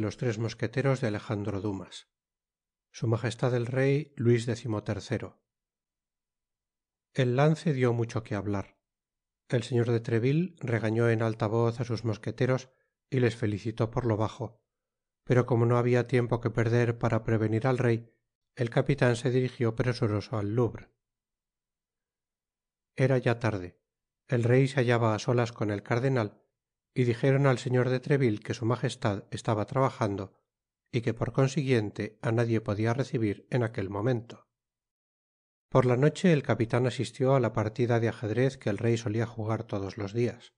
los mosqueteros de alejandro dumas. Su magestad el rey luis el lance dio mucho que hablar. El señor de treville regañó en alta voz á sus mosqueteros y les felicitó por lo bajo. Pero como no habia tiempo que perder para prevenir al rey el capitan se dirijió presuroso al louvre. Era ya tarde. El rey se hallaba á solas con el cardenal y dijeron al señor de treville que su magestad estaba trabajando y que por consiguiente á nadie podia recibir en aquel momento. Por la noche el capitan asistió á la partida de ajedrez que el rey solia jugar todos los dias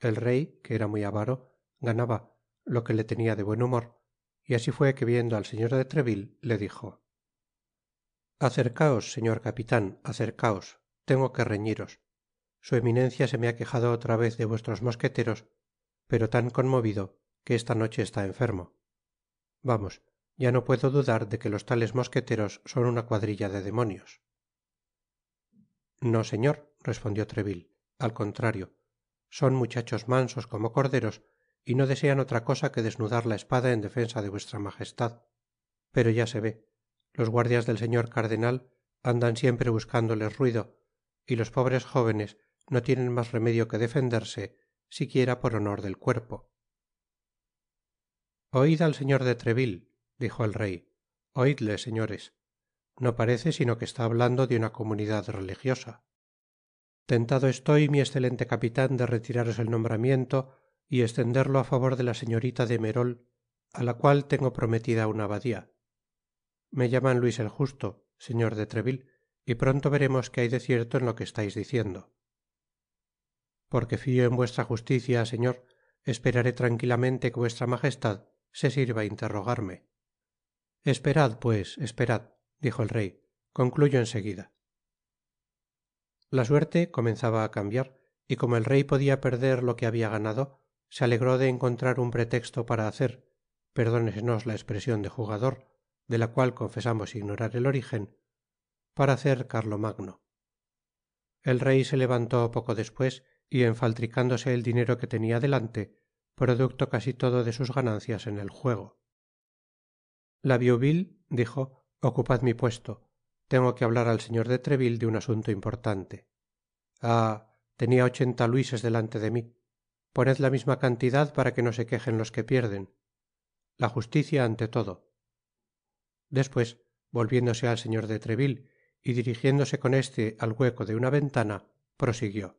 el rey que era muy avaro ganaba lo que le tenia de buen humor y así fue que viendo al señor de treville le dijo acercaos señor capitan acercaos tengo que reñiros su eminencia se me ha quejado otra vez de vuestros mosqueteros pero tan conmovido que esta noche está enfermo. Vamos ya no puedo dudar de que los tales mosqueteros son una cuadrilla de demonios. No señor respondió treville al contrario son muchachos mansos como corderos y no desean otra cosa que desnudar la espada en defensa de vuestra magestad pero ya se ve los guardias del señor cardenal andan siempre buscándoles ruido y los pobres jóvenes no tienen mas remedio que defenderse siquiera por honor del cuerpo. Oid al señor de treville dijo el rey. Oidle señores. No parece sino que está hablando de una comunidad religiosa. Tentado estoy mi escelente capitan de retiraros el nombramiento y estenderlo á favor de la señorita de merol á la cual tengo prometida una abadia me llaman luis el justo señor de treville y pronto veremos que hay de cierto en lo que estais diciendo porque fio en vuestra justicia señor. Esperaré tranquilamente que vuestra magestad se sirva interrogarme. Esperad pues esperad dijo el rey. Concluyo en seguida la suerte comenzaba á cambiar y como el rey podia perder lo que habia ganado se alegró de encontrar un pretexto para hacer perdónesenos la espresion de jugador de la cual confesamos ignorar el origen para hacer carlomagno. El rey se levantó poco despues y enfaltricándose el dinero que tenia delante producto casi todo de sus ganancias en el juego. La vieuville dijo ocupad mi puesto. Tengo que hablar al señor de treville de un asunto importante. Ah tenia ochenta luises delante de mí. Poned la misma cantidad para que no se quejen los que pierden. La justicia ante todo despues volviéndose al señor de treville y dirigiéndose con este al hueco de una ventana prosiguió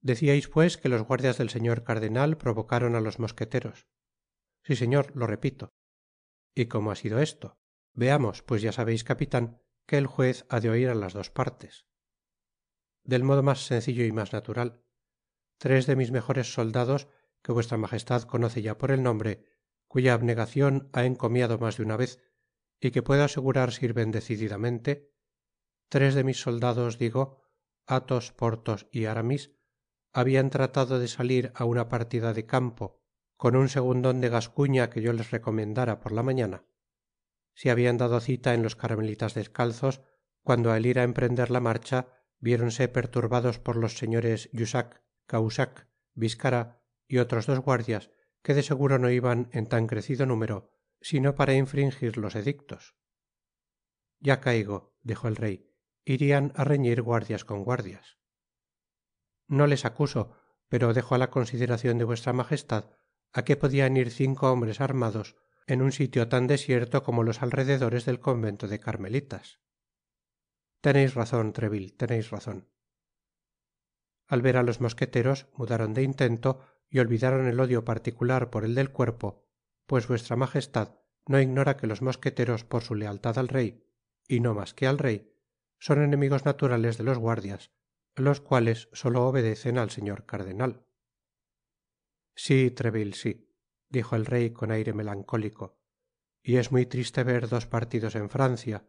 deciais pues que los guardias del señor cardenal provocaron á los mosqueteros. Si señor lo repito. Y cómo ha sido esto veamos pues ya sabeis capitan que el juez ha de oir á las dos partes. Del modo mas sencillo y mas natural. Tres de mis mejores soldados que vuestra magestad conoce ya por el nombre cuya abnegacion ha encomiado mas de una vez y que puedo asegurar sirven decididamente. Tres de mis soldados digo athos porthos y aramis habian tratado de salir á una partida de campo con un segundon de gascuña que yo les recomendara por la mañana. Se habian dado cita en los carmelitas descalzos cuando al ir á emprender la marcha viéronse perturbados por los señores jussac cahusac biscarat y otros dos guardias que de seguro no iban en tan crecido número sino para infringir los edictos. Ya caigo dijo el rey irian á reñir guardias con guardias no les acuso pero dejo á la consideracion de vuestra magestad á qué podian ir cinco hombres armados en un sitio tan desierto como los alrededores del convento de carmelitas. Teneis razon treville teneis razon al ver á los mosqueteros mudaron de intento y olvidaron el odio particular por el del cuerpo pues vuestra magestad no ignora que los mosqueteros por su lealtad al rey y no mas que al rey son enemigos naturales de los guardias los cuales solo obedecen al señor cardenal. Sí treville sí dijo el rey con aire melancólico y es muy triste ver dos partidos en francia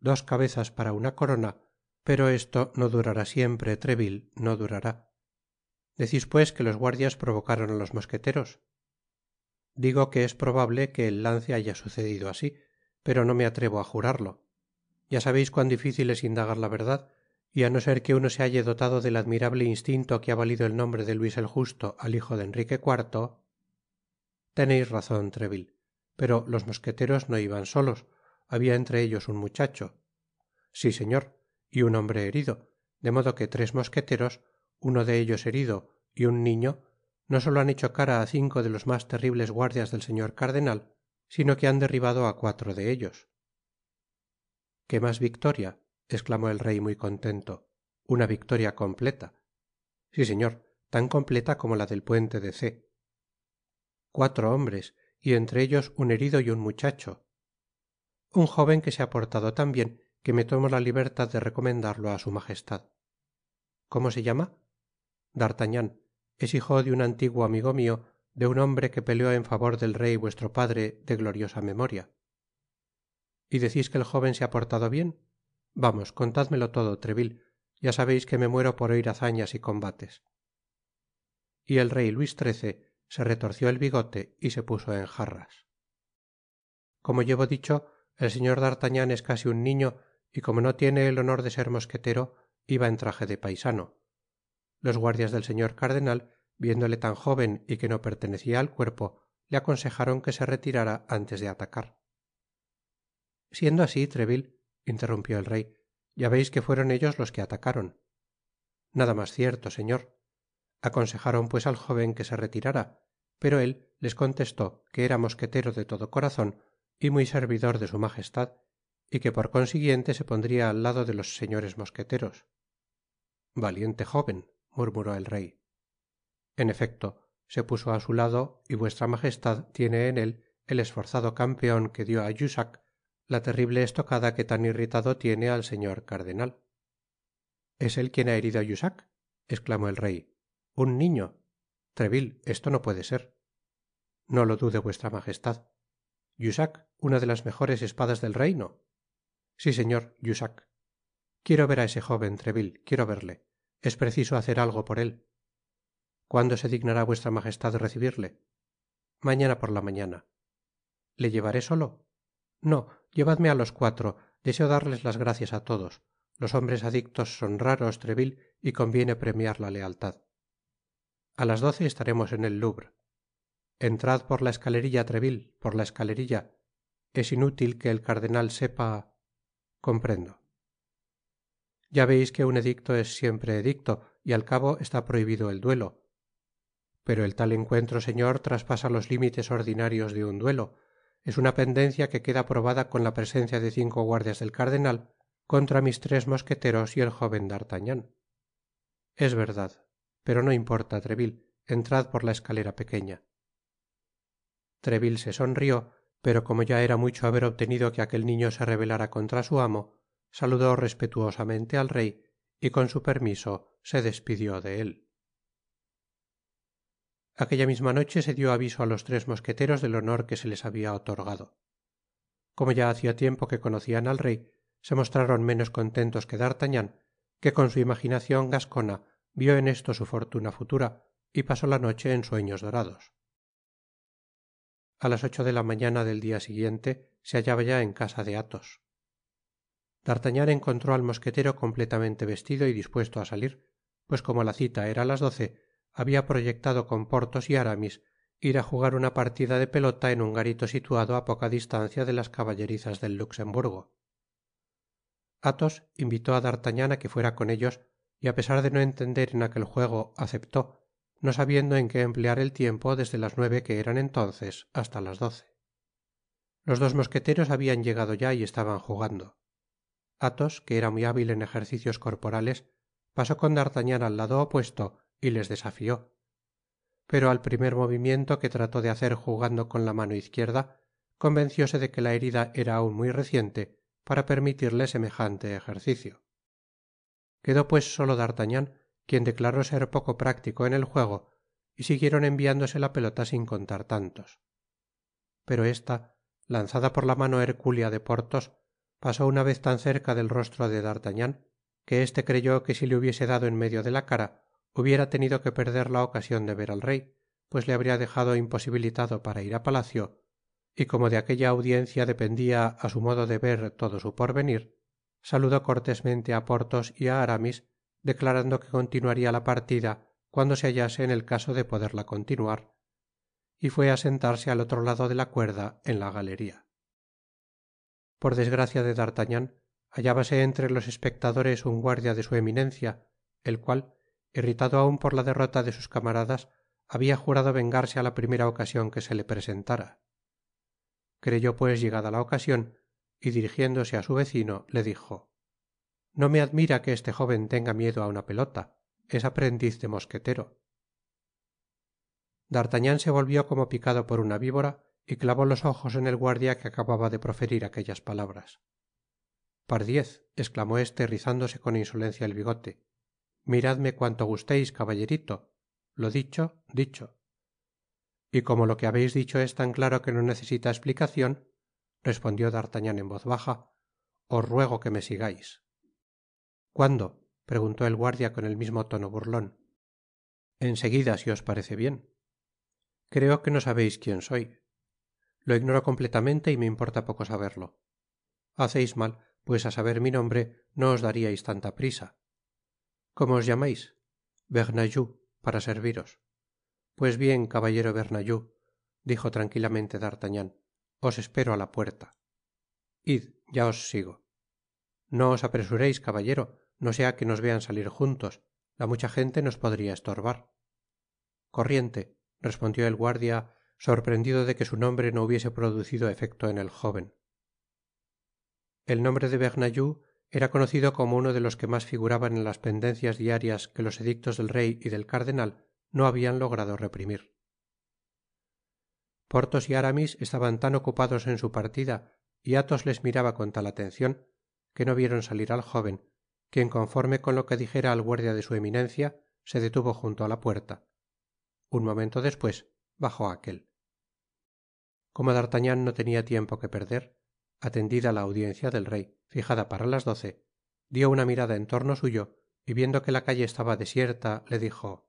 dos cabezas para una corona pero esto no durará siempre treville no durará. Decis pues que los guardias provocaron á los mosqueteros. Digo que es probable que el lance haya sucedido así pero no me atrevo á jurarlo. Ya sabeis cuán difícil es indagar la verdad y á no ser que uno se halle dotado del admirable instinto que ha valido el nombre de luis el justo al hijo de enrique teneis razon treville. Pero los mosqueteros no iban solos. Habia entre ellos un muchacho. Si señor y un hombre herido. De modo que tres mosqueteros uno de ellos herido y un niño no solo han hecho cara á cinco de los mas terribles guardias del señor cardenal sino que han derribado á cuatro de ellos. Qué mas victoria esclamó el rey muy contento una victoria completa. Si señor tan completa como la del puente de c. Cuatro hombres y entre ellos un herido y un muchacho. Un jóven que se ha portado tan bien que me tomo la libertad de recomendarlo á su majestad. Cómo se llama d'artagnan. Es hijo de un antiguo amigo mio de un hombre que peleó en favor del rey vuestro padre de gloriosa memoria. Y decis que el jóven se ha portado bien vamos contádmelo todo treville. Ya sabeis que me muero por oir hazañas y combates. Y el rey luis xiii se retorció el bigote y se puso en jarras. Como llevo dicho el señor d'artagnan es casi un niño y como no tiene el honor de ser mosquetero iba en traje de paisano. Los guardias del señor cardenal viéndole tan jóven y que no pertenecia al cuerpo le aconsejaron que se retirara antes de atacar. Siendo asi interrumpió el rey ya veis que fueron ellos los que atacaron. Nada mas cierto señor. Aconsejaron pues al jóven que se retirara pero él les contestó que era mosquetero de todo corazon y muy servidor de su majestad y que por consiguiente se pondria al lado de los señores mosqueteros. Valiente jóven murmuró el rey. En efecto se puso á su lado y vuestra magestad tiene en él el esforzado campeon que dio á la terrible estocada que tan irritado tiene al señor cardenal. Es él quien ha herido á jussac esclamó el rey. Un niño. Treville esto no puede ser. No lo dude vuestra magestad jussac una de las mejores espadas del reino. Si señor jussac. Quiero ver á ese jóven treville quiero verle. Es preciso hacer algo por él. Cuándo se dignará vuestra magestad recibirle mañana por la mañana. Le llevaré solo no llevadme á los cuatro deseo darles las gracias á todos. Los hombres adictos son raros treville y conviene premiar la lealtad. A las doce estaremos en el louvre. Entrad por la escalerilla treville por la escalerilla. Es inútil que el cardenal sepa. Comprendo. Ya veis que un edicto es siempre edicto y al cabo está prohibido el duelo. Pero el tal encuentro señor traspasa los límites ordinarios de un duelo es una pendencia que queda probada con la presencia de cinco guardias del cardenal contra mis tres mosqueteros y el jóven d'artagnan. Es verdad pero no importa treville entrad por la escalera pequeña. Treville se sonrió pero como ya era mucho haber obtenido que aquel niño se rebelara contra su amo saludó respetuosamente al rey y con su permiso se despidió de él aquella misma noche se dio aviso á los tres mosqueteros del honor que se les habia otorgado. Como ya hacia tiempo que conocian al rey se mostraron menos contentos que d'artagnan que con su imaginacion gascona vio en esto su fortuna futura y pasó la noche en sueños dorados. A las ocho de la mañana del dia siguiente se hallaba ya en casa de athos. D'artagnan encontró al mosquetero completamente vestido y dispuesto á salir pues como la cita era á las doce habia proyectado con porthos y aramis ir á jugar una partida de pelota en un garito situado á poca distancia de las caballerizas del luxemburgo. Athos invitó á d'artagnan á que fuera con ellos y á pesar de no entender en aquel juego aceptó no sabiendo en qué emplear el tiempo desde las nueve que eran entonces hasta las doce. Los dos mosqueteros habian llegado ya y estaban jugando. Athos que era muy hábil en ejercicios corporales pasó con d'artagnan al lado opuesto y les desafió. Pero al primer movimiento que trató de hacer jugando con la mano izquierda convencióse de que la herida era aun muy reciente para permitirle semejante ejercicio. Quedó pues solo d'artagnan quien declaró ser poco práctico en el juego y siguieron enviándose la pelota sin contar tantos. Pero esta lanzada por la mano hercúlea de porthos pasó una vez tan cerca del rostro de d'artagnan que este creyó que si le hubiese dado en medio de la cara hubiera tenido que perder la ocasion de ver al rey pues le habría dejado imposibilitado para ir á palacio y como de aquella audiencia dependia á su modo de ver todo su porvenir saludó cortesmente á porthos y á aramis declarando que continuaria la partida cuando se hallase en el caso de poderla continuar y fue á sentarse al otro lado de la cuerda en la galería. Por desgracia de d'artagnan hallábase entre los espectadores un guardia de su eminencia el cual irritado aun por la derrota de sus camaradas habia jurado vengarse á la primera ocasion que se le presentara. Creyó pues llegada la ocasion y dirigiéndose á su vecino le dijo no me admira que este jóven tenga miedo á una pelota. Es aprendiz de mosquetero d'artagnan se volvió como picado por una víbora y clavó los ojos en el guardia que acababa de proferir aquellas palabras. Pardiez esclamó este rizándose con insolencia el bigote miradme cuanto gusteis caballerito. Lo dicho dicho. Y como lo que habeis dicho es tan claro que no necesita esplicacion respondió d'artagnan en voz baja os ruego que me sigais cuándo preguntó el guardia con el mismo tono burlon en seguida si os parece bien. Creo que no sabeis quien soy. Lo ignoro completamente y me importa poco saberlo. Haceis mal pues á saber mi nombre no os dariais tanta prisa cómo os llamais bernajoux para serviros. Pues bien caballero bernajoux dijo tranquilamente d'artagnan os espero á la puerta. Id ya os sigo. No os apresureis caballero no sea que nos vean salir juntos la mucha gente nos podria estorbar. Corriente respondió el guardia sorprendido de que su nombre no hubiese producido efecto en el jóven el nombre de era conocido como uno de los que mas figuraban en las pendencias diarias que los edictos del rey y del cardenal no habian logrado reprimir. Porthos y aramis estaban tan ocupados en su partida y athos les miraba con tal atencion que no vieron salir al jóven quien conforme con lo que dijera al guardia de su eminencia se detuvo junto á la puerta. Un momento despues bajó aquel como d'artagnan no tenia tiempo que perder atendida la audiencia del rey fijada para las doce dio una mirada en torno suyo y viendo que la calle estaba desierta le dijo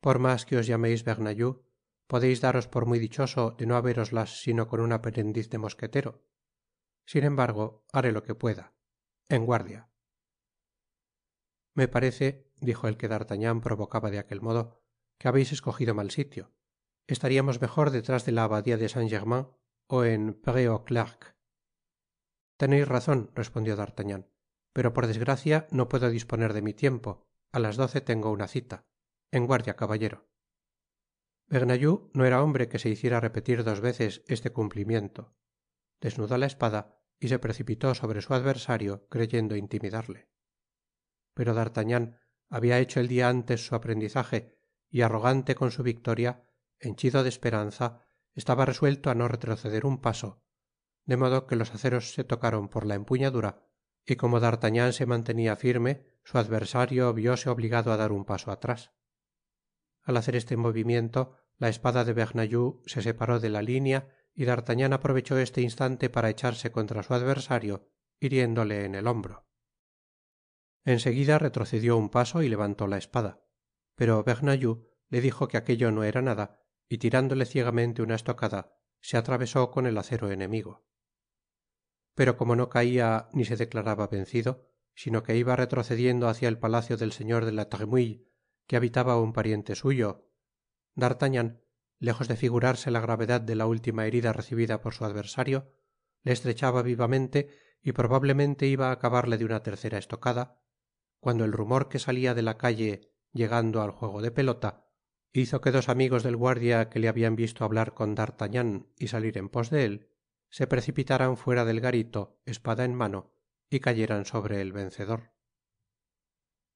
por mas que os llameis bernajoux podeis daros por muy dichoso de no habéroslas sino con un aprendiz de mosquetero. Sin embargo haré lo que pueda. En guardia me parece dijo el que d'artagnan provocaba de aquel modo que habeis escogido mal sitio. Estaríamos mejor detrás de la abadia de saint-germain ó en clercs teneis razon respondió d'artagnan pero por desgracia no puedo disponer de mi tiempo. A las doce tengo una cita. En guardia caballero. Bernajoux no era hombre que se hiciera repetir dos veces este cumplimiento. Desnudó la espada y se precipitó sobre su adversario creyendo intimidarle. Pero d'artagnan habia hecho el dia antes su aprendizaje y arrogante con su victoria henchido de esperanza estaba resuelto á no retroceder un paso de modo que los aceros se tocaron por la empuñadura y como d'artagnan se mantenia firme su adversario vióse obligado á dar un paso atrás. Al hacer este movimiento la espada de bernajoux se separó de la línea y d'artagnan aprovechó este instante para echarse contra su adversario hiriéndole en el hombro. En seguida retrocedió un paso y levantó la espada pero bernajoux le dijo que aquello no era nada y tirándole ciegamente una estocada se atravesó con el acero enemigo. Pero como no caia ni se declaraba vencido sino que iba retrocediendo hácia el palacio del señor de la tremouille que habitaba un pariente suyo d'artagnan lejos de figurarse la gravedad de la última herida recibida por su adversario le estrechaba vivamente y probablemente iba á acabarle de una tercera estocada cuando el rumor que salia de la calle llegando al juego de pelota hizo que dos amigos del guardia que le habian visto hablar con d'artagnan y salir en pos de él se precipitaran fuera del garito espada en mano y cayeran sobre el vencedor.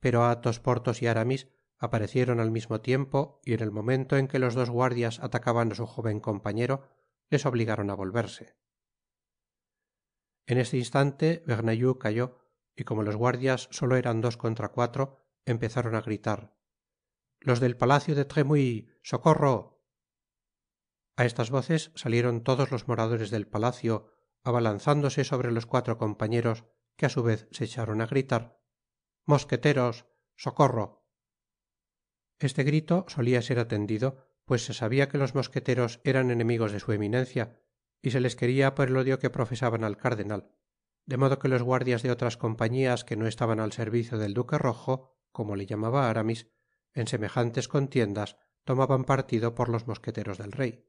Pero athos porthos y aramis aparecieron al mismo tiempo y en el momento en que los dos guardias atacaban á su jóven compañero les obligaron á volverse. En este instante bernajoux cayó y como los guardias solo eran dos contra cuatro empezaron á gritar los del palacio de tremouille socorro. A estas voces salieron todos los moradores del palacio abalanzándose sobre los cuatro compañeros que á su vez se echaron á gritar mosqueteros socorro este grito solia ser atendido pues se sabia que los mosqueteros eran enemigos de su eminencia y se les queria por el odio que profesaban al cardenal de modo que los guardias de otras compañías que no estaban al servicio del duque rojo como le llamaba aramis en semejantes contiendas tomaban partido por los mosqueteros del rey.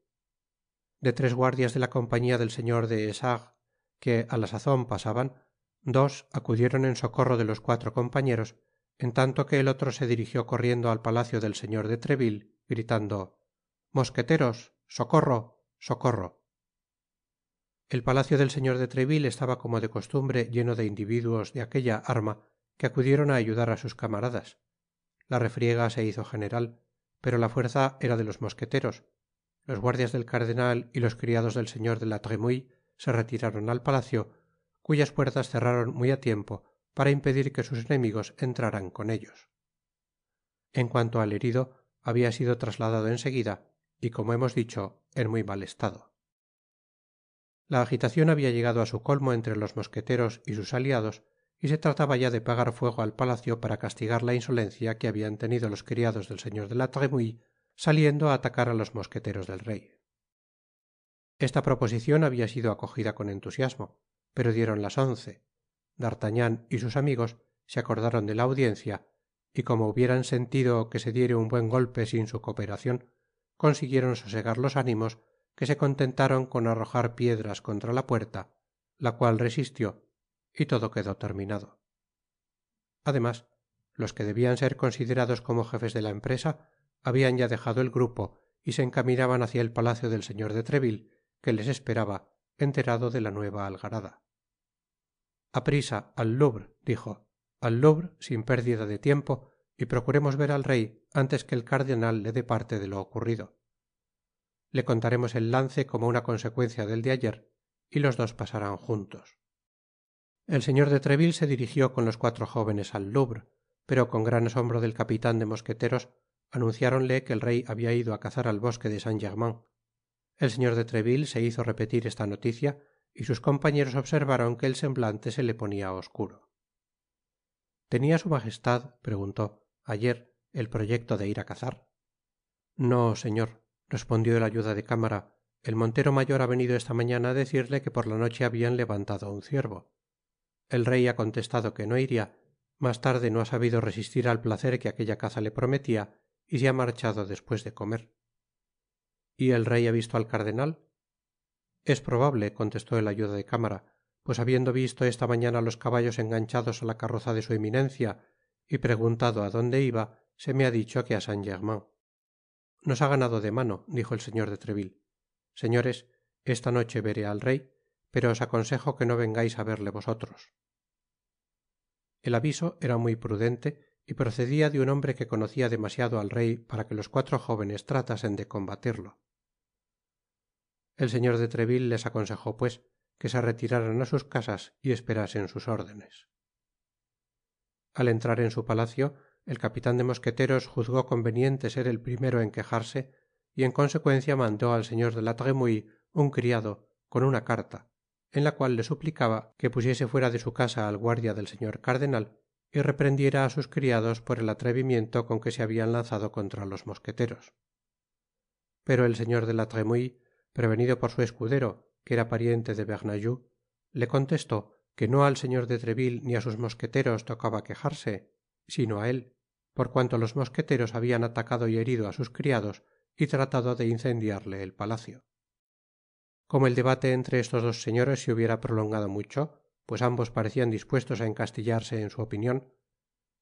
De tres guardias de la compañía del señor des essarts que á la sazon pasaban dos acudieron en socorro de los cuatro compañeros en tanto que el otro se dirigió corriendo al palacio del señor de treville gritando mosqueteros socorro socorro el palacio del señor de treville estaba como de costumbre lleno de individuos de aquella arma que acudieron á ayudar á sus camaradas la refriega se hizo general pero la fuerza era de los mosqueteros. Los guardias del cardenal y los criados del señor de la tremouille se retiraron al palacio cuyas puertas cerraron muy á tiempo para impedir que sus enemigos entraran con ellos. En cuanto al herido habia sido trasladado en seguida y como hemos dicho en muy mal estado. La agitacion habia llegado á su colmo entre los mosqueteros y sus aliados y se trataba ya de pagar fuego al palacio para castigar la insolencia que habian tenido los criados del señor de la tremouille saliendo á atacar á los mosqueteros del rey. Esta proposicion habia sido acogida con entusiasmo pero dieron las once. D'artagnan y sus amigos se acordaron de la audiencia y como hubieran sentido que se diere un buen golpe sin su cooperacion consiguieron sosegar los ánimos que se contentaron con arrojar piedras contra la puerta la cual resistió y todo quedó terminado. Además los que debian ser considerados como jefes de la empresa habian ya dejado el grupo y se encaminaban hácia el palacio del señor de treville que les esperaba enterado de la nueva algarada. Aprisa al louvre dijo al louvre sin pérdida de tiempo y procuremos ver al rey antes que el cardenal le dé parte de lo ocurrido. Le contaremos el lance como una consecuencia del de ayer y los dos pasarán juntos el señor de treville se dirigió con los cuatro jóvenes al louvre pero con gran asombro del capitan de mosqueteros anunciáronle que el rey habia ido á cazar al bosque de saint-germain. El señor de treville se hizo repetir esta noticia y sus compañeros observaron que el semblante se le ponia oscuro. Tenia su majestad preguntó ayer el proyecto de ir á cazar no señor respondió el ayuda de cámara. El montero mayor ha venido esta mañana á decirle que por la noche habian levantado un ciervo el rey ha contestado que no iria mas tarde no ha sabido resistir al placer que aquella caza le prometia y se ha marchado despues de comer. Y el rey ha visto al cardenal. Es probable contestó el ayuda de cámara pues habiendo visto esta mañana los caballos enganchados á la carroza de su eminencia y preguntado á donde iba se me ha dicho que á saint-germain. Nos ha ganado de mano dijo el señor de treville. Señores esta noche veré al rey pero os aconsejo que no vengais á verle vosotros. El aviso era muy prudente y procedia de un hombre que conocia demasiado al rey para que los cuatro jóvenes tratasen de combatirlo. El señor de treville les aconsejó pues que se retiraran á sus casas y esperasen sus órdenes. Al entrar en su palacio el capitan de mosqueteros juzgó conveniente ser el primero en quejarse y en consecuencia mandó al señor de la tremouille un criado con una carta en la cual le suplicaba que pusiese fuera de su casa al guardia del señor cardenal y reprendiera á sus criados por el atrevimiento con que se habian lanzado contra los mosqueteros. Pero el señor de la tremouille prevenido por su escudero que era pariente de bernajoux le contestó que no al señor de treville ni á sus mosqueteros tocaba quejarse sino á él por cuanto los mosqueteros habian atacado y herido á sus criados y tratado de incendiarle el palacio como el debate entre estos dos señores se hubiera prolongado mucho pues ambos parecian dispuestos á encastillarse en su opinion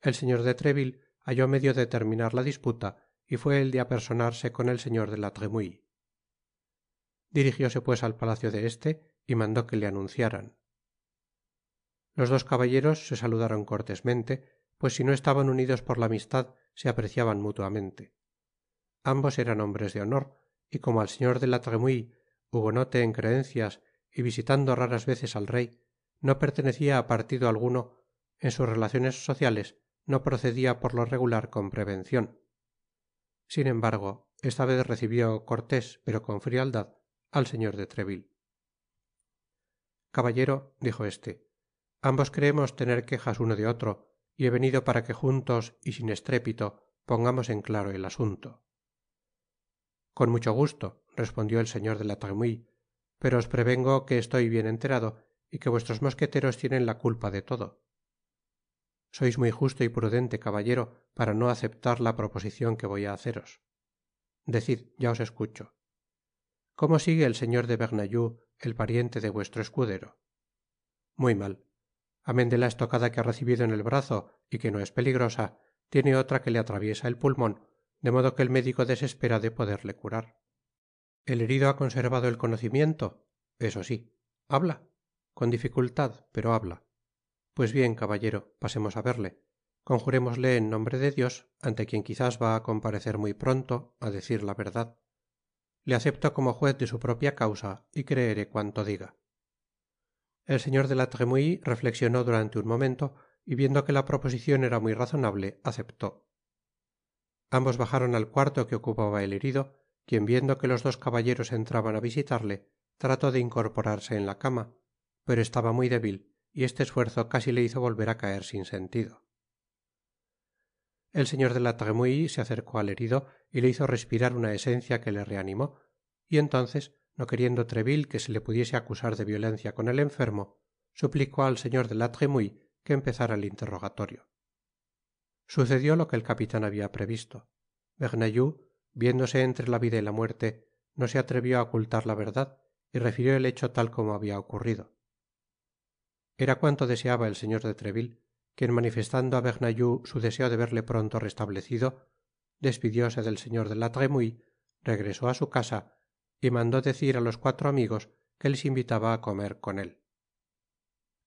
el señor de treville halló medio de terminar la disputa y fue el de apersonarse con el señor de la tremouille. Dirigióse pues al palacio de este y mandó que le anunciaran. Los dos caballeros se saludaron cortesmente pues si no estaban unidos por la amistad se apreciaban mutuamente. Ambos eran hombres de honor y como al señor de la hugonote en creencias y visitando raras veces al rey no pertenecia á partido alguno en sus relaciones sociales no procedia por lo regular con prevencion sin embargo esta vez recibió cortés pero con frialdad al señor de treville. Caballero dijo este ambos creemos tener quejas uno de otro y he venido para que juntos y sin estrépito pongamos en claro el asunto con mucho gusto respondió el señor de la tremouille pero os prevengo que estoy bien enterado y que vuestros mosqueteros tienen la culpa de todo. Sois muy justo y prudente caballero para no aceptar la proposicion que voy á haceros. Decid ya os escucho. Cómo sigue el señor de bernajoux el pariente de vuestro escudero muy mal. Amen de la estocada que ha recibido en el brazo y que no es peligrosa tiene otra que le atraviesa el pulmon de modo que el médico desespera de poderle curar. El herido ha conservado el conocimiento eso sí habla con dificultad pero habla. Pues bien caballero pasemos á verle. Conjurémosle en nombre de dios ante quien quizás va á comparecer muy pronto á decir la verdad. Le acepto como juez de su propia causa y creeré cuanto diga. El señor de la tremouille reflexionó durante un momento y viendo que la proposicion era muy razonable aceptó ambos bajaron al cuarto que ocupaba el herido quien viendo que los dos caballeros entraban á visitarle trató de incorporarse en la cama pero estaba muy débil y este esfuerzo casi le hizo volver á caer sin sentido. El señor de la tremouille se acercó al herido y le hizo respirar una esencia que le reanimó y entonces no queriendo treville que se le pudiese acusar de violencia con el enfermo suplicó al señor de la tremouille que empezara el interrogatorio sucedió lo que el capitan habia previsto. Bernajoux viéndose entre la vida y la muerte no se atrevió á ocultar la verdad y refirió el hecho tal como habia ocurrido. Era cuanto deseaba el señor de treville quien manifestando á bernajoux su deseo de verle pronto restablecido despidióse del señor de la tremouille regresó á su casa y mandó decir á los cuatro amigos que les invitaba á comer con él.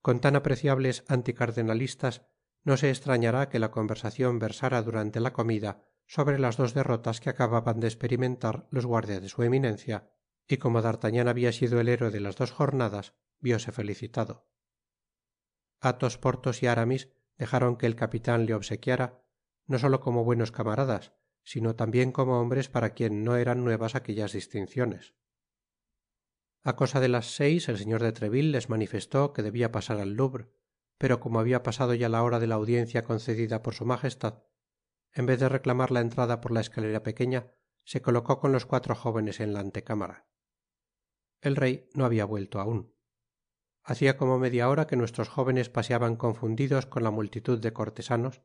Con tan apreciables anticardenalistas no se estrañará que la conversacion versara durante la comida sobre las dos derrotas que acababan de esperimentar los guardias de su eminencia y como d'artagnan habia sido el héroe de las dos jornadas vióse felicitado. Athos porthos y aramis dejaron que el capitan le obsequiara no solo como buenos camaradas sino tambien como hombres para quien no eran nuevas aquellas distinciones. A cosa de las seis el señor de treville les manifestó que debia pasar al pero como habia pasado ya la hora de la audiencia concedida por su magestad en vez de reclamar la entrada por la escalera pequeña se colocó con los cuatro jóvenes en la antecámara. El rey no habia vuelto aun hacia como media hora que nuestros jóvenes paseaban confundidos con la multitud de cortesanos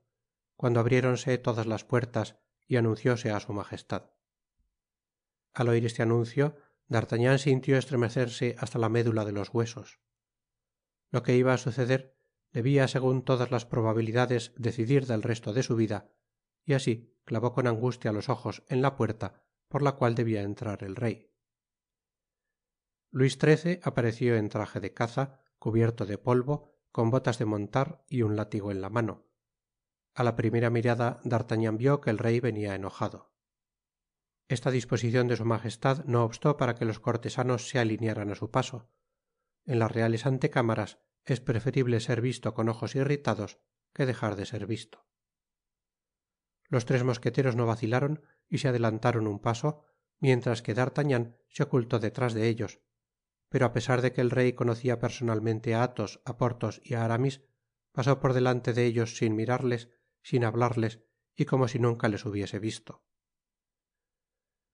cuando abriéronse todas las puertas y anuncióse á su magestad al oir este anuncio d'artagnan sintió estremecerse hasta la médula de los huesos. Lo que iba á suceder debia segun todas las probabilidades decidir del resto de su vida y así clavó con angustia los ojos en la puerta por la cual debia entrar el rey. Luis xiii apareció en traje de caza cubierto de polvo con botas de montar y un látigo en la mano. A la primera mirada d'artagnan vio que el rey venia enojado. Esta disposicion de su magestad no obstó para que los cortesanos se alinearan á su paso. En las reales antecámaras es preferible ser visto con ojos irritados que dejar de ser visto. Los tres mosqueteros no vacilaron y se adelantaron un paso mientras que d'artagnan se ocultó detrás de ellos pero á pesar de que el rey conocia personalmente á athos á porthos y á aramis pasó por delante de ellos sin mirarles sin hablarles y como si nunca les hubiese visto.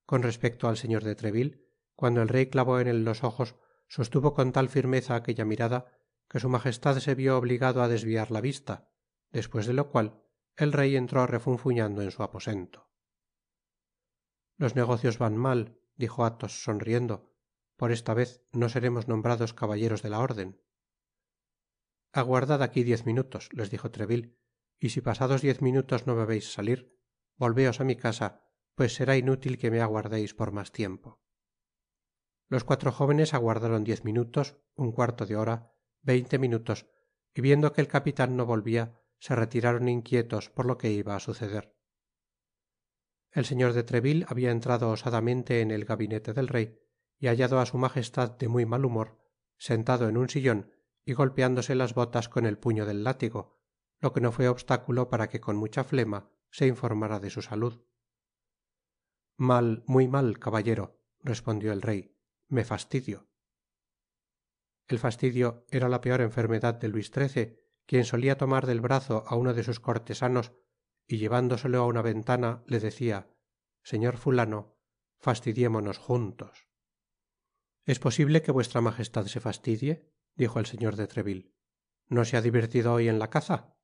Con respecto al señor de treville cuando el rey clavó en él los ojos sostuvo con tal firmeza aquella mirada que su magestad se vio obligado á desviar la vista despues de lo cual el rey entró refunfuñando en su aposento. Los negocios van mal dijo athos sonriendo. Por esta vez no seremos nombrados caballeros de la orden. Aguardad aquí diez minutos les dijo treville y si pasados diez minutos no me veis salir volveos á mi casa pues será inútil que me aguardeis por mas tiempo. Los cuatro jóvenes aguardaron diez minutos un cuarto de hora veinte minutos y viendo que el capitan no volvia se retiraron inquietos por lo que iba á suceder. El señor de treville habia entrado osadamente en el gabinete del rey y hallado á su magestad de muy mal humor sentado en un sillon y golpeándose las botas con el puño del látigo lo que no fue obstáculo para que con mucha flema se informara de su salud. Mal muy mal caballero respondió el rey me fastidio el fastidio era la peor enfermedad de luis xiii quien solia tomar del brazo á uno de sus cortesanos y llevándoselo á una ventana le decia señor fulano fastidiémonos juntos es posible que vuestra magestad se fastidie dijo el señor de treville. No se ha divertido hoy en la caza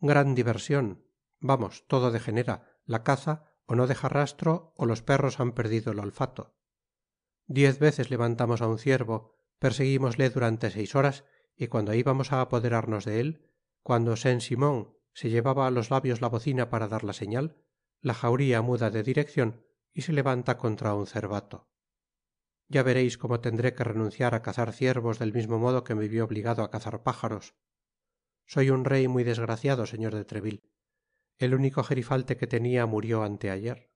gran diversion vamos todo degenera la caza ó no deja rastro ó los perros han perdido el olfato diez veces levantamos á un ciervo perseguimosle durante seis horas y cuando ibamos á apoderarnos de él cuando saint simon se llevaba á los labios la bocina para dar la señal la jauria muda de direccion y se levanta contra un cervato. Ya vereis como tendré que renunciar á cazar ciervos del mismo modo que me vi obligado á cazar pájaros. Soy un rey muy desgraciado señor de treville. El único gerifalte que tenia murió anteayer.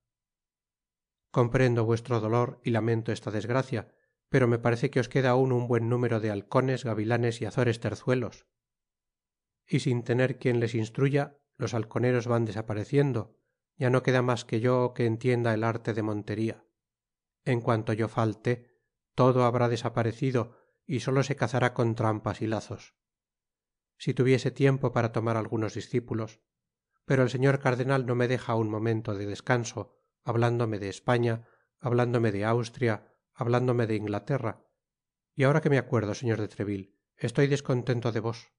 Comprendo vuestro dolor y lamento esta desgracia pero me parece que os queda aun un buen número de halcones gavilanes y azores terzuelos. Y sin tener quien les instruya los halconeros van desapareciendo. Ya no queda mas que yo que entienda el arte de montería. En cuanto yo falte todo habrá desaparecido y solo se cazará con trampas y lazos. Si tuviese tiempo para tomar algunos discípulos. Pero el señor cardenal no me deja un momento de descanso hablándome de españa hablándome de austria hablándome de inglaterra. Y ahora que me acuerdo señor de treville estoy descontento de vos.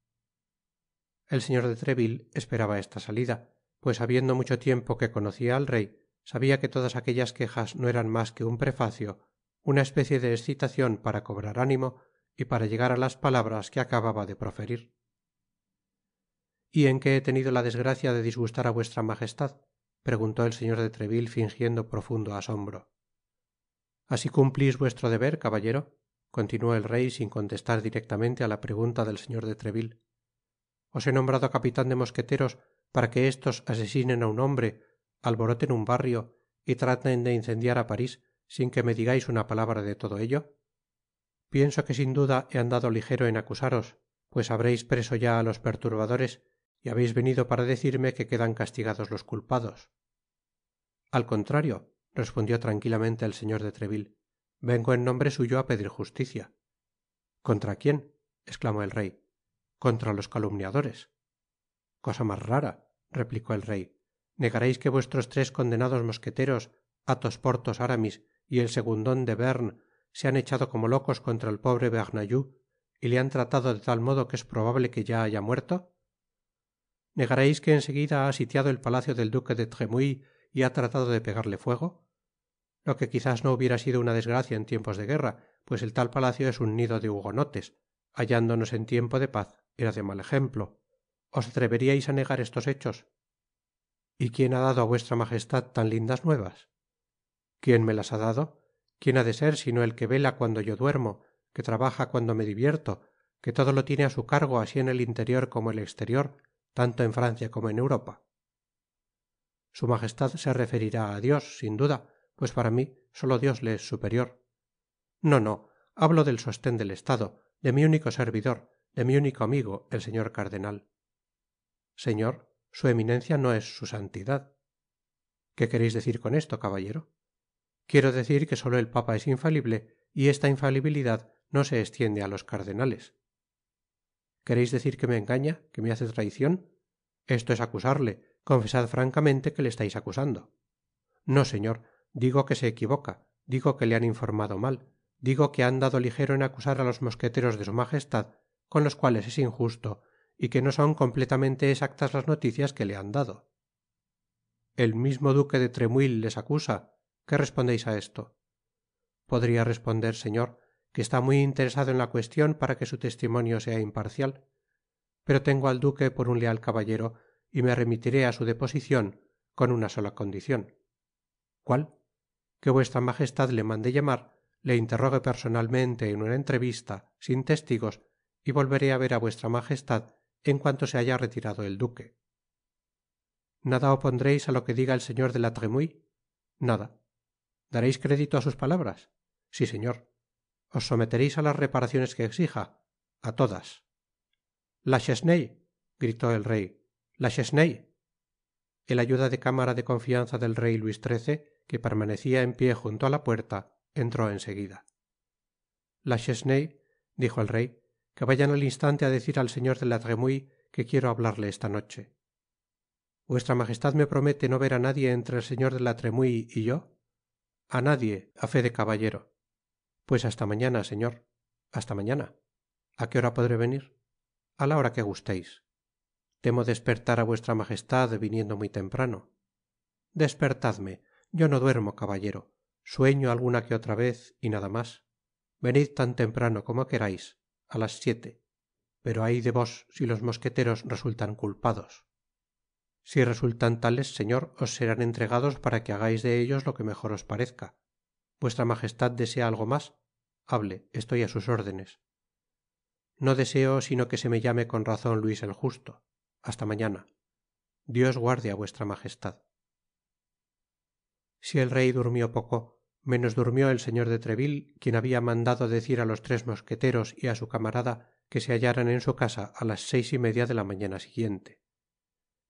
El señor de treville esperaba esta salida pues habiendo mucho tiempo que conocia al rey sabia que todas aquellas quejas no eran mas que un prefacio una especie de escitacion para cobrar ánimo y para llegar á las palabras que acababa de proferir. Y en qué he tenido la desgracia de disgustar á vuestra magestad preguntó el señor de treville fingiendo profundo asombro así cumplis vuestro deber caballero continuó el rey sin contestar directamente á la pregunta del señor de treville. Os he nombrado capitan de mosqueteros para que estos asesinen á un hombre alboroten un barrio y traten de incendiar á paris sin que me digais una palabra de todo ello. Pienso que sin duda he andado ligero en acusaros pues habreis preso ya á los perturbadores y habeis venido para decirme que quedan castigados los culpados. Al contrario respondió tranquilamente el señor de treville. Vengo en nombre suyo á pedir justicia. Contra quién esclamó el rey. Contra los calumniadores. Cosa mas rara replicó el rey. Negareis que vuestros tres condenados mosqueteros athos porthos aramis y el segundon de bearn se han echado como locos contra el pobre bernajoux y le han tratado de tal modo que es probable que ya haya muerto negareis que en seguida ha sitiado el palacio del duque de tremouille y ha tratado de pegarle fuego lo que quizás no hubiera sido una desgracia en tiempos de guerra pues el tal palacio es un nido de hugonotes hallándonos en tiempo de paz era de mal ejemplo. Os atreveríais á negar estos hechos y quién ha dado á vuestra magestad tan lindas nuevas quién me las ha dado quién ha de ser sino el que vela cuando yo duermo que trabaja cuando me divierto que todo lo tiene á su cargo así en el interior como el exterior tanto en francia como en europa su magestad se referirá á dios sin duda pues para mí solo dios le es superior. No no hablo del sosten del estado de mi único servidor de mi único amigo el señor cardenal. Señor su eminencia no es su santidad. Qué quereis decir con esto caballero quiero decir que solo el papa es infalible y esta infalibilidad no se estiende á los cardenales. Quereis decir que me engaña que me hace traicion esto es acusarle. Confesad francamente que le estais acusando. No señor digo que se equivoca digo que le han informado mal digo que ha andado ligero en acusar á los mosqueteros de su magestad con los cuales es injusto y que no son completamente exactas las noticias que le han dado. El mismo duque de tremouille les acusa. Qué respondeis á esto podria responder señor que está muy interesado en la cuestion para que su testimonio sea imparcial. Pero tengo al duque por un leal caballero y me remitiré á su deposicion con una sola condicion cuál que vuestra magestad le mande llamar le interrogue personalmente en una entrevista sin testigos y volveré á ver á vuestra magestad en cuanto se haya retirado el duque. Nada opondreis á lo que diga el señor de la tremouille nada. Dareis crédito á sus palabras si señor. Os sometereis á las reparaciones que exija a todas. La chesnaye gritó el rey. La chesnaye. El ayuda de cámara de confianza del rey luis que permanecia en pié junto á la puerta entró en seguida la chesnaye dijo el rey que vayan al instante á decir al señor de la tremouille que quiero hablarle esta noche. Vuestra magestad me promete no ver á nadie entre el señor de la tremouille y yo a nadie á fe de caballero. Pues hasta mañana señor. Hasta mañana. A qué hora podré venir a la hora que gusteis temo despertar á vuestra magestad viniendo muy temprano. Despertadme yo no duermo caballero. Sueño alguna que otra vez y nada mas venid tan temprano como querais á las siete. Pero ay de vos si los mosqueteros resultan culpados. Si resultan tales señor os serán entregados para que hagais de ellos lo que mejor os parezca. Vuestra magestad desea algo mas hable estoy á sus órdenes. No deseo sino que se me llame con razon luis el justo. Hasta mañana. Dios guarde á vuestra magestad si el rey durmió poco menos durmió el señor de treville quien habia mandado decir á los tres mosqueteros y á su camarada que se hallaran en su casa á las seis y media de la mañana siguiente.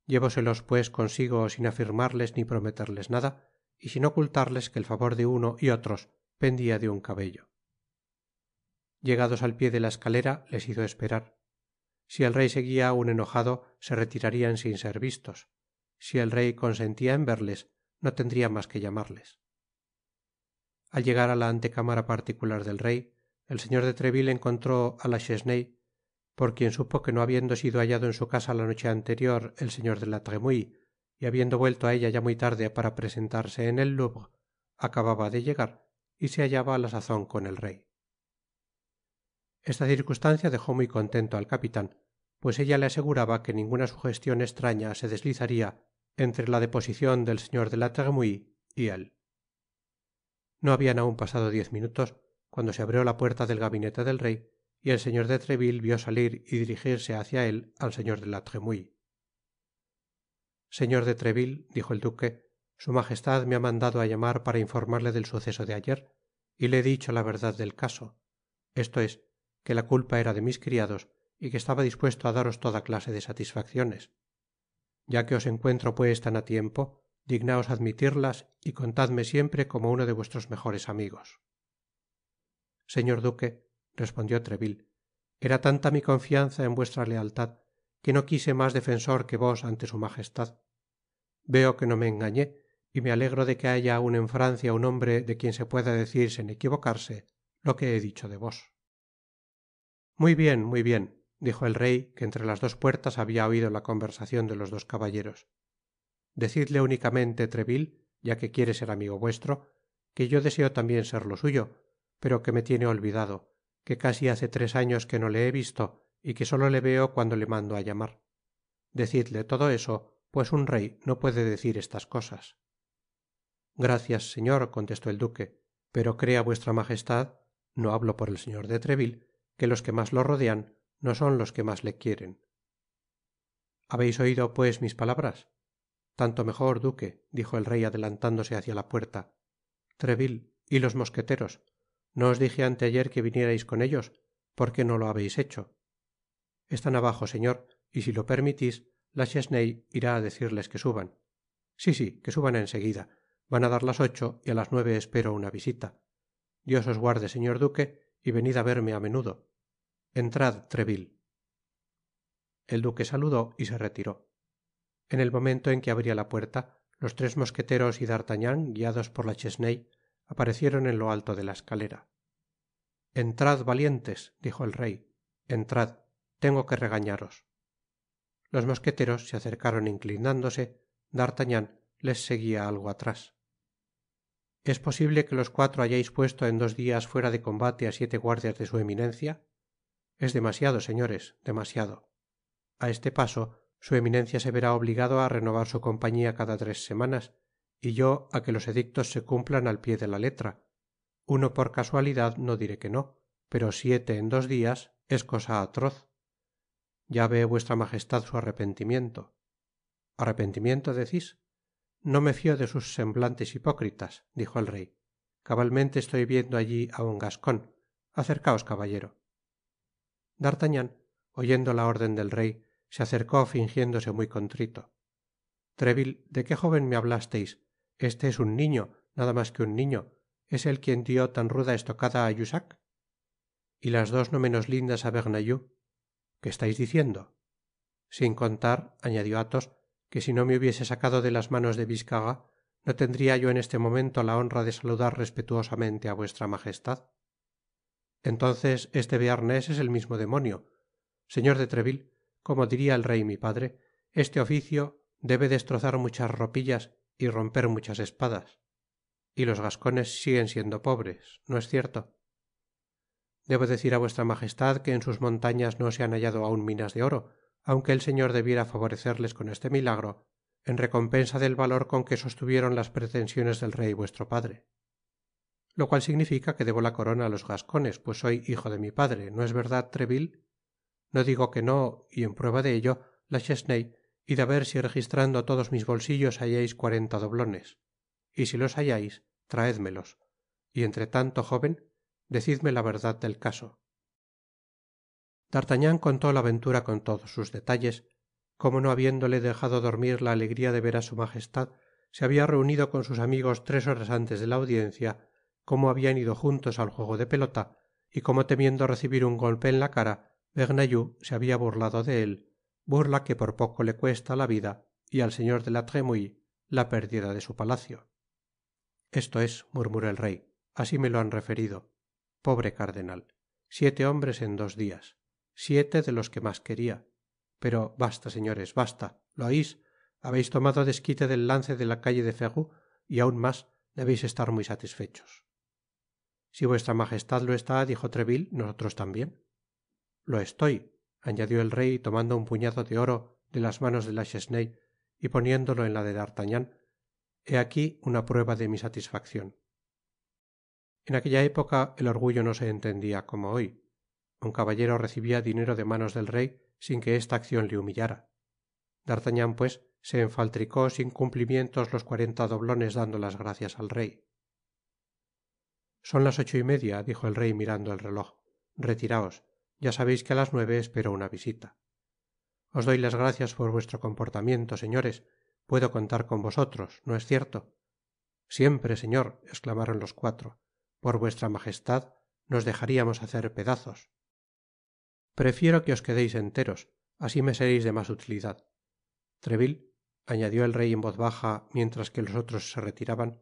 Llevóselos pues consigo sin afirmarles ni prometerles nada y sin ocultarles que el favor de uno y otros pendia de un cabello. Llegados al pié de la escalera les hizo esperar. Si el rey seguia aun enojado se retirarian sin ser vistos. Si el rey consentia en verles no tendria mas que llamarles. Al llegar á la antecámara particular del rey el señor de treville encontró á la chesnaye por quien supo que no habiendo sido hallado en su casa la noche anterior el señor de la tremouille y habiendo vuelto á ella ya muy tarde para presentarse en el louvre acababa de llegar y se hallaba á la sazon con el rey. Esta circunstancia dejó muy contento al capitan pues ella le aseguraba que ninguna sugestion estraña se deslizaria entre la deposicion del señor de la tremouille y él. No habian aun pasado diez minutos cuando se abrió la puerta del gabinete del rey y el señor de treville vio salir y dirigirse hácia él al señor de la tremouille señor de treville dijo el duque su magestad me ha mandado á llamar para informarle del suceso de ayer y le he dicho la verdad del caso. Esto es que la culpa era de mis criados y que estaba dispuesto á daros toda clase de satisfacciones ya que os encuentro pues tan á tiempo dignaos admitirlas y contadme siempre como uno de vuestros mejores amigos. Señor duque respondió treville era tanta mi confianza en vuestra lealtad que no quise mas defensor que vos ante su magestad veo que no me engañé y me alegro de que haya aun en francia un hombre de quien se pueda decir sin equivocarse lo que he dicho de vos. Muy bien muy bien dijo el rey que entre las dos puertas habia oido la conversacion de los dos caballeros. Decidle únicamente treville ya que quiere ser amigo vuestro que yo deseo tambien serlo suyo pero que me tiene olvidado que casi hace tres años que no le he visto y que solo le veo cuando le mando á llamar. Decidle todo eso pues un rey no puede decir estas cosas. Gracias señor contestó el duque pero crea vuestra magestad no hablo por el señor de treville que los que mas lo rodean no son los que mas le quieren. Habeis oido pues mis palabras tanto mejor duque dijo el rey adelantándose hácia la puerta. Treville y los mosqueteros no os dije anteayer que vinierais con ellos por qué no lo habeis hecho están abajo señor y si lo permitis la chesnaye irá á decirles que suban. Sí sí que suban en seguida van á dar las ocho y á las nueve espero una visita. Dios os guarde señor duque y venid á verme á menudo entrad treville. El duque saludó y se retiró. En el momento en que abria la puerta los tres mosqueteros y d'artagnan guiados por la chesnaye aparecieron en lo alto de la escalera. Entrad valientes dijo el rey. Entrad tengo que regañaros los mosqueteros se acercaron inclinándose. D'artagnan les seguia algo atrás. Es posible que los cuatro hayais puesto en dos dias fuera de combate á siete guardias de su eminencia es demasiado señores demasiado. A este paso su eminencia se verá obligado á renovar su compañía cada tres semanas y yo á que los edictos se cumplan al pié de la letra. Uno por casualidad no diré que no pero siete en dos dias es cosa atroz. Ya ve vuestra magestad su arrepentimiento. Arrepentimiento decis no me fio de sus semblantes hipócritas dijo el rey. Cabalmente estoy viendo allí á un gascon acercaos caballero d'artagnan oyendo la órden del rey se acercó fingiéndose muy contrito. Treville de qué jóven me hablasteis este es un niño nada mas que un niño. Es él quien dio tan ruda estocada á jussac y las dos no menos lindas á bernajoux. Qué estais diciendo sin contar añadió athos que si no me hubiese sacado de las manos de biscarat no tendria yo en este momento la honra de saludar respetuosamente á vuestra magestad entonces este bearnés es el mismo demonio. Señor de treville como diria el rey mi padre este oficio debe destrozar muchas ropillas y romper muchas espadas. Y los gascones siguen siendo pobres no es cierto debo decir á vuestra magestad que en sus montañas no se han hallado aun minas de oro aunque el señor debiera favorecerles con este milagro en recompensa del valor con que sostuvieron las pretensiones del rey vuestro padre lo cual significa que debo la corona á los gascones pues soy hijo de mi padre no es verdad treville no digo que no y en prueba de ello la chesnaye id á ver si registrando todos mis bolsillos hallais cuarenta doblones. Y si los hallais traédmelos. Y entre tanto jóven decidme la verdad del caso. D'artagnan contó la aventura con todos sus detalles. Cómo no habiéndole dejado dormir la alegria de ver á su majestad se habia reunido con sus amigos tres horas antes de la audiencia cómo habian ido juntos al juego de pelota y cómo temiendo recibir un golpe en la cara bernajoux se habia burlado de él burla que por poco le cuesta la vida y al señor de la tremouille la pérdida de su palacio. Esto es murmuró el rey así me lo han referido. Pobre cardenal siete hombres en dos dias siete de los que mas queria pero basta señores basta lo ois habeis tomado desquite del lance de la calle de ferou y aun mas debeis estar muy satisfechos si vuestra magestad lo está dijo treville nosotros tambien lo estoy añadió el rey tomando un puñado de oro de las manos de la chesnaye y poniéndolo en la de d'artagnan. Hé aquí una prueba de mi satisfaccion en aquella época el orgullo no se entendia como hoy. Un caballero recibia dinero de manos del rey sin que esta accion le humillara. D'artagnan pues se enfaltricó sin cumplimientos los cuarenta doblones dando las gracias al rey son las ocho y media dijo el rey mirando el reloj. Retiraos. Ya sabeis que á las nueve espero una visita. Os doy las gracias por vuestro comportamiento señores. Puedo contar con vosotros no es cierto siempre señor esclamaron los cuatro. Por vuestra magestad nos dejariamos hacer pedazos. Prefiero que os quedeis enteros. Así me sereis de mas utilidad. Treville añadió el rey en voz baja mientras que los otros se retiraban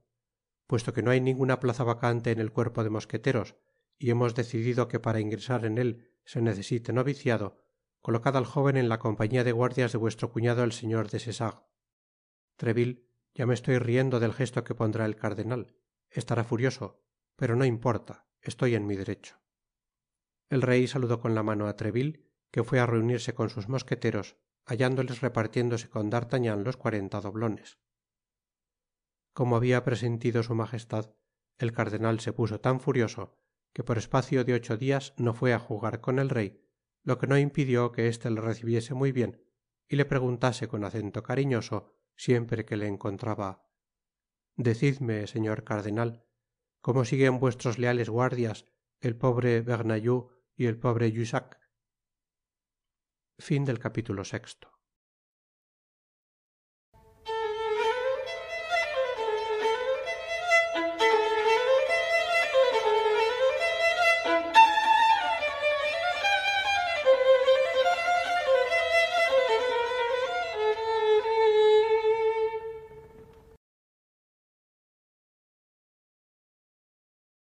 puesto que no hay ninguna plaza vacante en el cuerpo de mosqueteros y hemos decidido que para ingresar en él se necesite noviciado colocad al jóven en la compañía de guardias de vuestro cuñado el señor des essarts treville ya me estoy riendo del gesto que pondrá el cardenal. Estará furioso pero no importa estoy en mi derecho. El rey saludó con la mano á treville que fue á reunirse con sus mosqueteros hallándoles repartiéndose con d'artagnan los cuarenta doblones como habia presentido su magestad el cardenal se puso tan furioso que por espacio de ocho dias no fue á jugar con el rey lo que no impidió que este le recibiese muy bien y le preguntase con acento cariñoso siempre que le encontraba. Decidme señor cardenal cómo siguen vuestros leales guardias el pobre bernajoux y el pobre